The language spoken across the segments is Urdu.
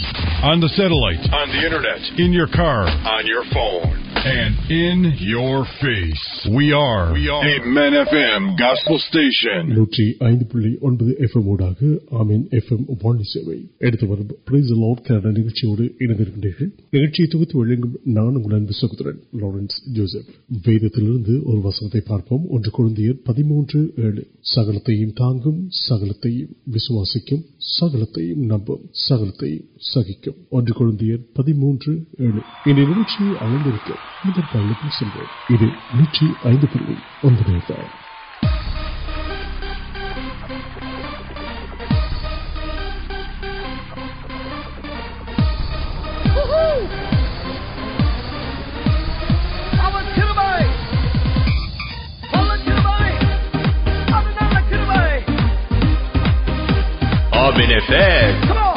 On the satellite. On the internet. In your car. On your phone. And in your face. We are. We are. Amen FM Gospel Station. நூற்றி ஐந்து புள்ளி ஒன்பது எஃப்எம் ஊடாக ஆமீன் எஃப்எம் வானொலி சேவை எடுத்து வரும் பிரைஸ் லார்ட் கனடா நிகழ்ச்சியோடு இணைந்திருக்கின்றீர்கள் நிகழ்ச்சியை தொகுத்து வழங்கும் நான் உங்கள் அன்பு சகோதரன் லாரன்ஸ் ஜோசப் வேதத்திலிருந்து ஒரு வசனத்தை பார்ப்போம் ஒன்று குழந்தையர் பதிமூன்று ஏழு சகலத்தையும் தாங்கும் சகலத்தையும் விசுவாசிக்கும் சகலத்தையும் நம்பும் சகலத்தையும் சகிக்கும் ஒன்று குழந்தையர் பதிமூன்று Robin FM.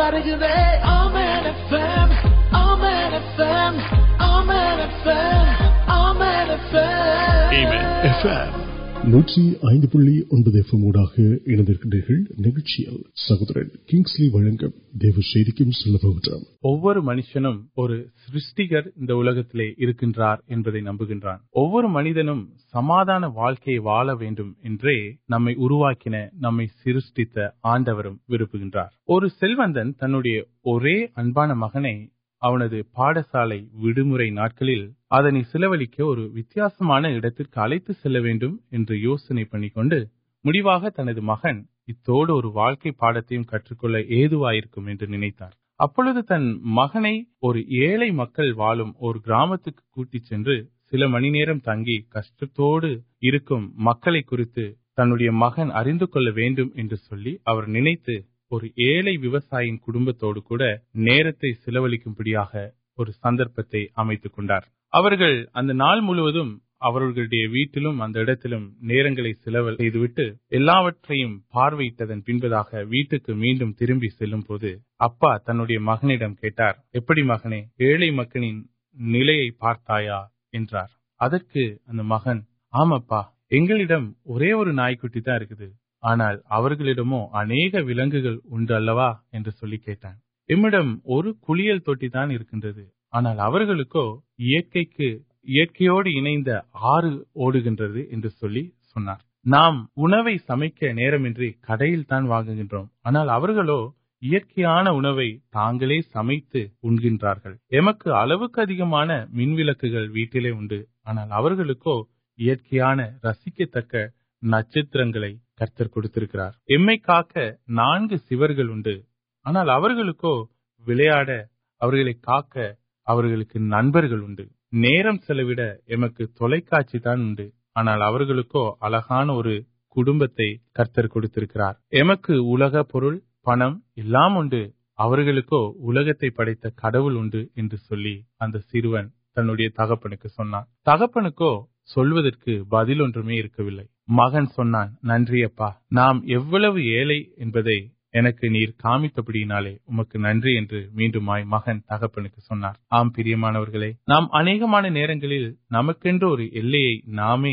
رجل நூற்றி ஐந்து புள்ளி ஒன்பது எஃப்எம் ஊடாக இணைந்திருக்கின்றீர்கள் நிகழ்ச்சியில் சகோதரன் கிங்ஸ்லி வழங்கும் தேவ செய்திக்கும் சொல்ல போகிறான் ஒவ்வொரு மனுஷனும் ஒரு சிருஷ்டிகர் இந்த உலகத்திலே இருக்கின்றார் என்பதை நம்புகின்றான் وت امر یوسف تنہیں اتروا كو نا مغنے اور گرام كے كٹ سر منی نو كو مہنگے كریتے تنظیم مغن ارینكل نوسائن كوبت كو نئی سلو كم پڑی سندر امت كا نیٹو پاروٹ ویٹک مجھے مہنگا مہنگے مکن نارتہ آمپا نائی کوٹیم اہم ولکل اور کلیال تک آناکوکہ نام کڑھائی تک سمت ابھی من ولکل ویٹلانسی کے نچتر کڑتی کا نو نیلکا پنامک پڑت کڑ سن تنہے تک اپنان تک پہلوک بدلے مغن سنیا نام ایول ال نی میڈ مغن تک نام اہم نام نمک نام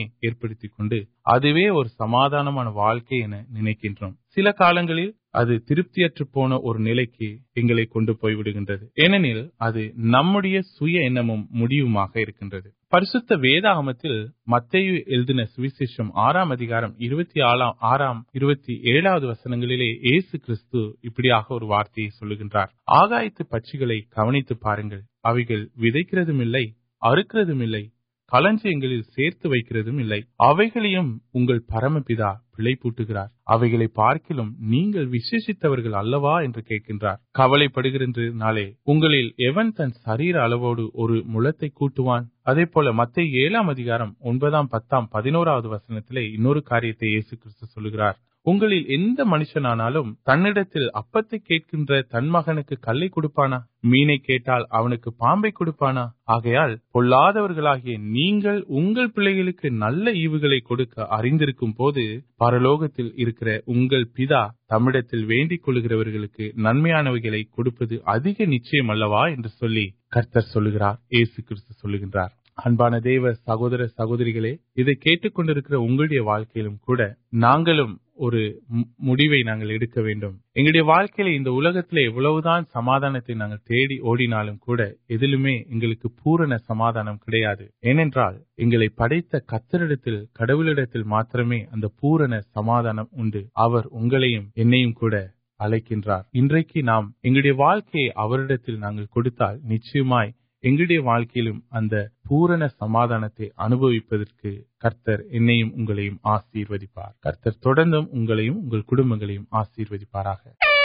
پڑتی کن ادو اور سمادان واقع نو سال ابھی ترپتی نیلے کن پوٹ ابھی نمبر میڈیو پریشت وید آمدنی سویشیشم آرام ادارے وسنگلے وارت آگ پچ کھوکر سر پہ پوٹ گئے پارک لوگا کبل پڑے اگلے تن سروڈ اور ملتے کٹوان اے لو مدار پتہ پہنوتی تنڈی ابت میوکر ننمان دیو سہور سہوڑی واقعہ سمان تیم سماد پڑت کتر پورن سمادانے واقع نائٹ واقع پورن سمادان آشیوار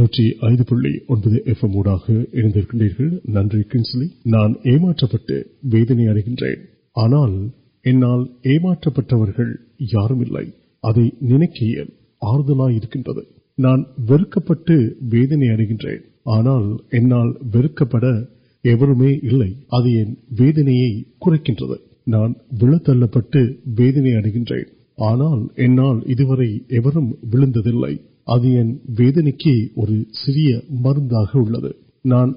நூற்றி ஐந்து புள்ளி ஒன்பது எஃப் எம் ஊடாக இணைந்திருக்கின்றீர்கள் நன்றி கின்ஸ்லி நான் ஏமாற்றப்பட்டு வேதனை அடைகின்றேன் ஆனால் என்னால் ஏமாற்றப்பட்டவர்கள் யாரும் இல்லை அதை நினைக்கையில் ஆறுதலாய் இருக்கின்றது நான்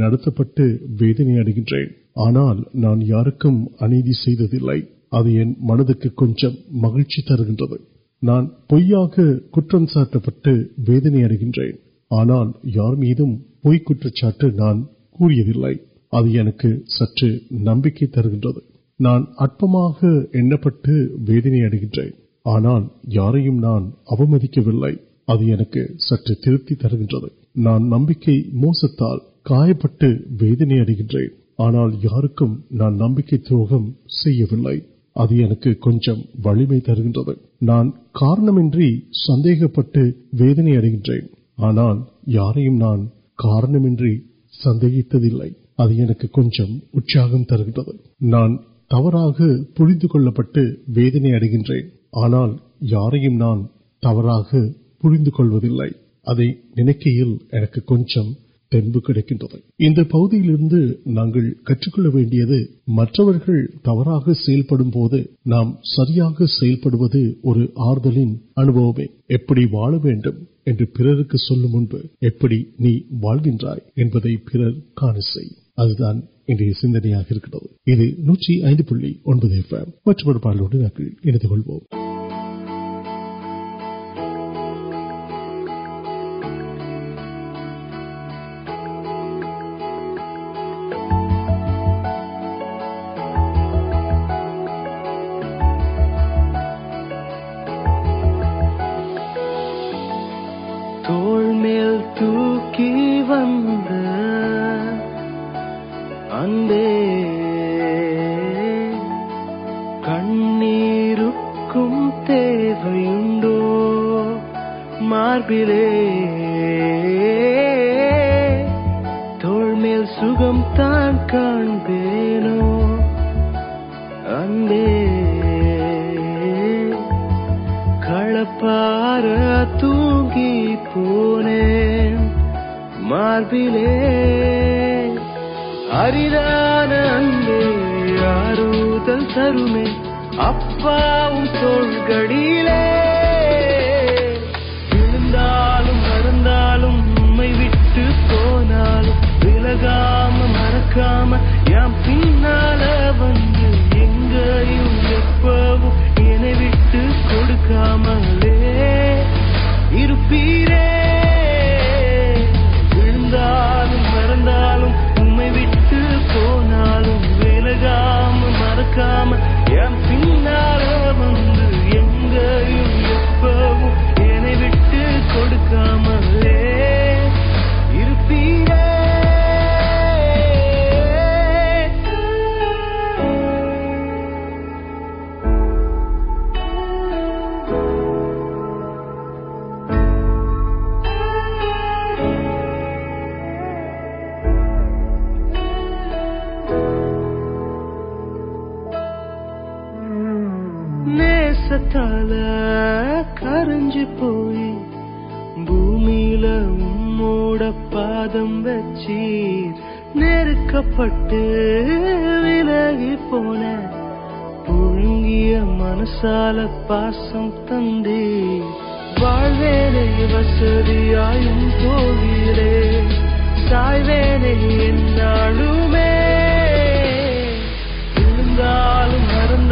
வெறுக்கப்பட்டு வேதனை அடைகின்றேன் ஆனால் என்னால் வெறுக்கப்பட எவருமே இல்லை அது என் வேதனையை குறைக்கின்றது நான் விழத்தள்ளப்பட்டு வேதனை அடைகின்றேன் ஆனால் என்னால் இதுவரை எவரும் விழுந்ததில்லை அது என் வேதனைக்கு ஒரு சிறிய மருந்தாக உள்ளது நான் அநீதியாக நடத்தப்பட்டு வேதனை அடைகின்றேன் یم ناندیک سچ ترپتی ترکی نان نمک موس پہ ویدنے آنال یا نان نمک و نان کارنمن سند پیٹ ویدنی اٹھین آنال یار نان کارنمن سند ابھی کچھ نان تبرا کل پوٹ ویدنی اک گ ورن کھیل کچھ کلو تبرا نام سیاب پہنچ پاس ان سنیاں موڈ پہ نیو منسال پاسم تنوع و سمر میرے مرد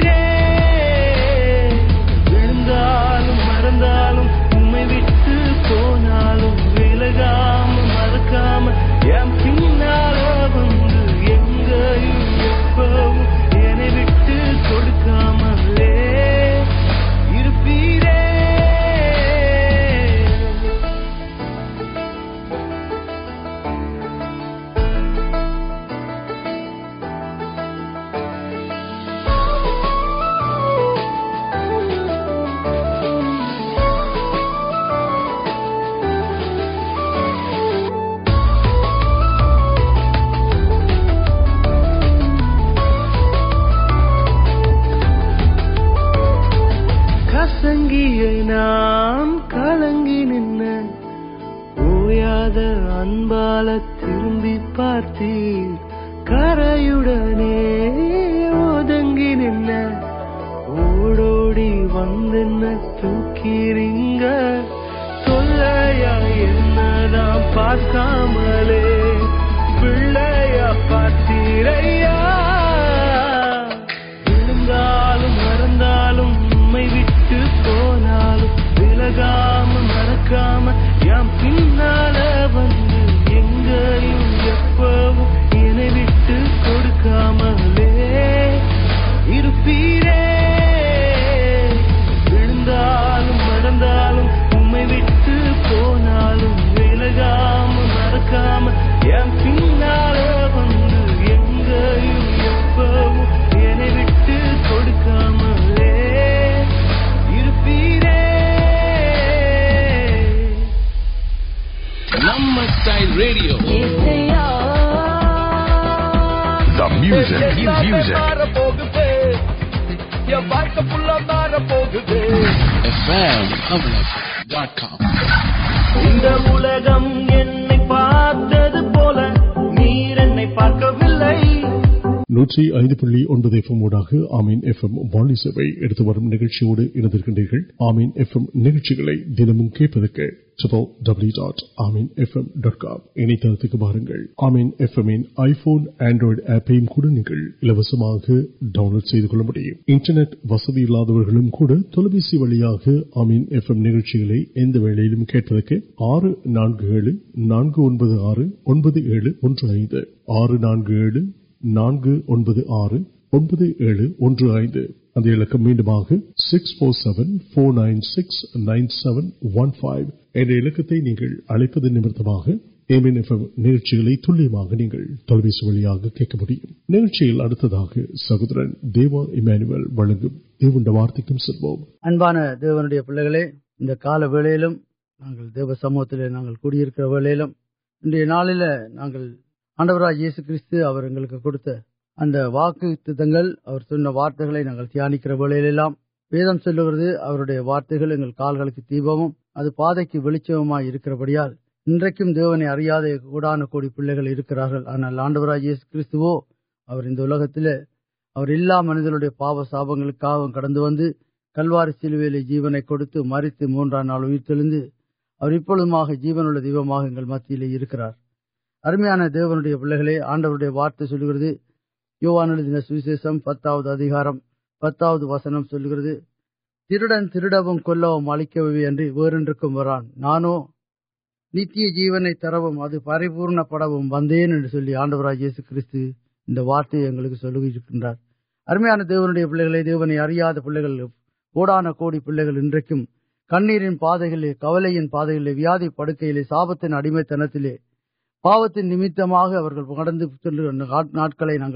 இந்த உலகம் نوکی ونڈی آمین والی سبھی نگرچیو آمین دنم پارفون آنڈر انٹرنٹ وسدی آمین نگرچی آر نان آر آئی கேட்பதற்கு W dot Ameen FM dot com இணையதளத்துக்கு பாருங்கள் ஆமீன் எஃப்எம்மின் ஐபோன் ஆண்ட்ராய்டு ஆப்பையும் கூட நீங்கள் இலவசமாக டவுன்லோட் செய்து கொள்ள முடியும் இன்டர்நெட் வசதி آڈو راج کتنا وارتکار وغیرہ ویزم وارت کال گیپم پہ ویچ اندر کوئی پھر آڈر کوا منظر پاپ ساپ کٹ کلوار سلولی جی مریت ملک جیون دور میرے ارمیاں دیوار آڈر ارمیا پی اڑیا پھر پھر پا کھی پڑکے ساپت پاتی نگر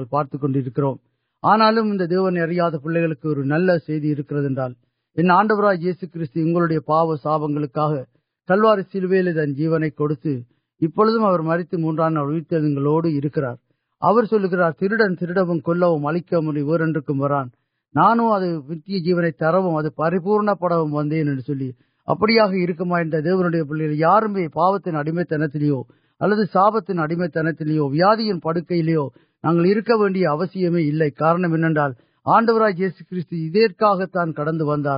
پارتہ پورا آڈر ووانیہ جی تر پری پورن پڑے ابھی پہلے یار پاڑو اللہ ساپت اڑم تنتو ویٹنگ پڑک لوگی کارن آڈو راج کار تر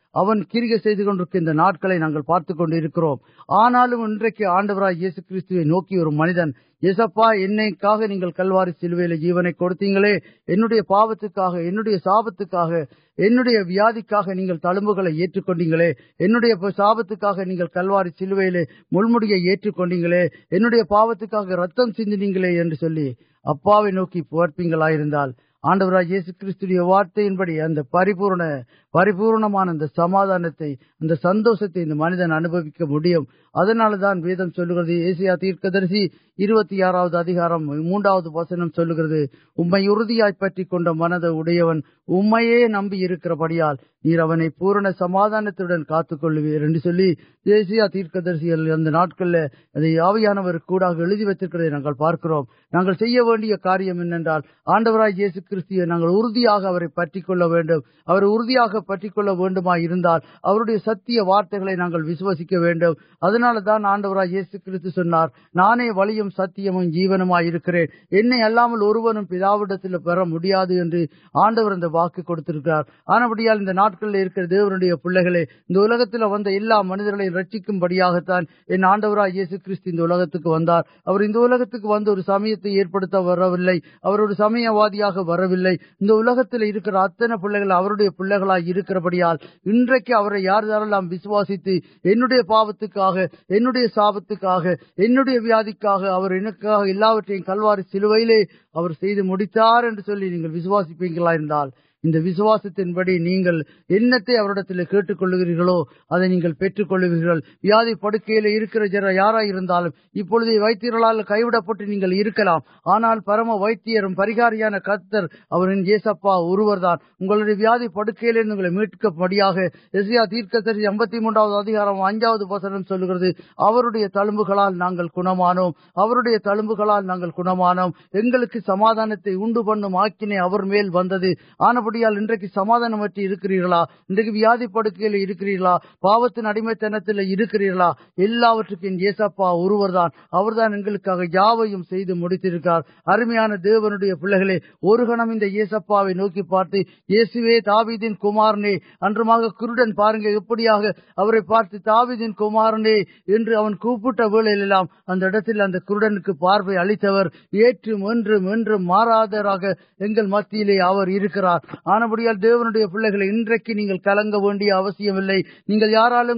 پارکونا یعنی نوکی اور منتخب سلوکے پاپت ساپت ویاد ساپت کلواری سلویا پاپت نوکر آڈو راج کارت پری پورنیہ پری پورن سم سندوشتے میزم تیسار مجھے پٹ منتو نمکر بڑی پورن سمادانے سے یا پارکیا کاریہ آنڈو جیسے پریکار پہ سارت ویون پہ مجھے سمپل سمیاتی یا یار یار پاپت ساپت ویاد کلوار سلوتار بڑھتے ویاد پڑھے جراف پہ آنا پرم وائد جیسپر واد پڑے میٹھے مطلب بسمان تعمب سمادانے سم ویا پڑا پاڑا پھر پاروت مارا میرے آن بڑی پہنچی یار آڈو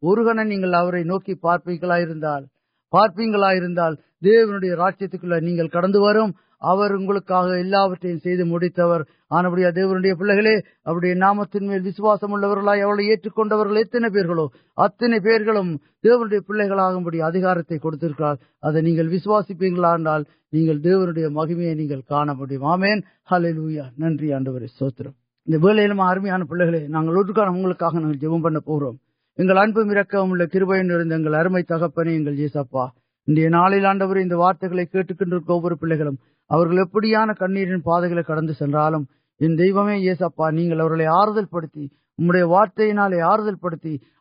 کوروا من کنکرین پارک پہ نام تین پہارے مہیمیاں سوتر پہ جمع پڑھ پہ جیسپایا نال وارے کنویر پڑھوں کنیر پاگسپا نہیں آئی وارت آپ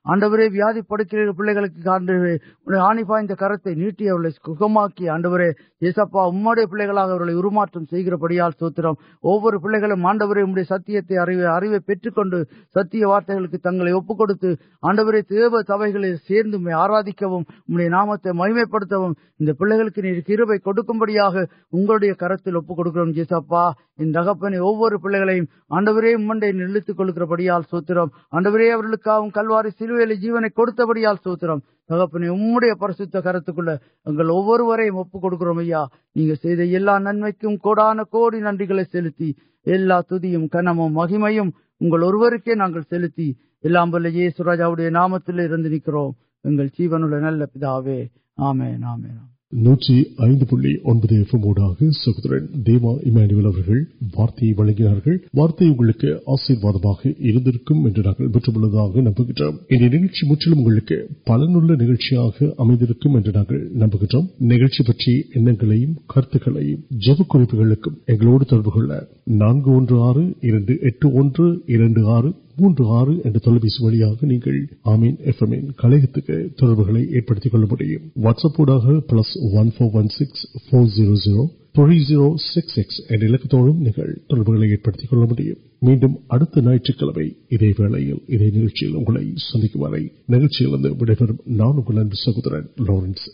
آن ویاد پڑھ کے پلے پاس جیسپی پہ سوتر پھر ستیہ وارتگو سی آرک نام مہیم پڑھ پہ بڑی کرکپا پیمرے نکل پڑی سوتر آگ کلوار سیل جی سوتر نمکان کو نئے سلتی کنم مہیمکی جیسا نام تھی نکرو نل پیمین ஐந்து புள்ளி ஒன்பது எஃப்எம் ஊடாக சகோதரன் தேவா இமானுவல் அவர்கள் வார்த்தையை வழங்கினார்கள் வார்த்தை உங்களுக்கு ஆசீர்வாதமாக இருந்திருக்கும் என்று நாங்கள் பெற்றுள்ளதாக நம்புகின்றோம் مل پیسے آمین کلک واٹس پہ سکس سکس سکس میڈم کلے نیوز سنائی نوٹر نان سہور lovers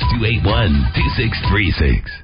two eight one two six three six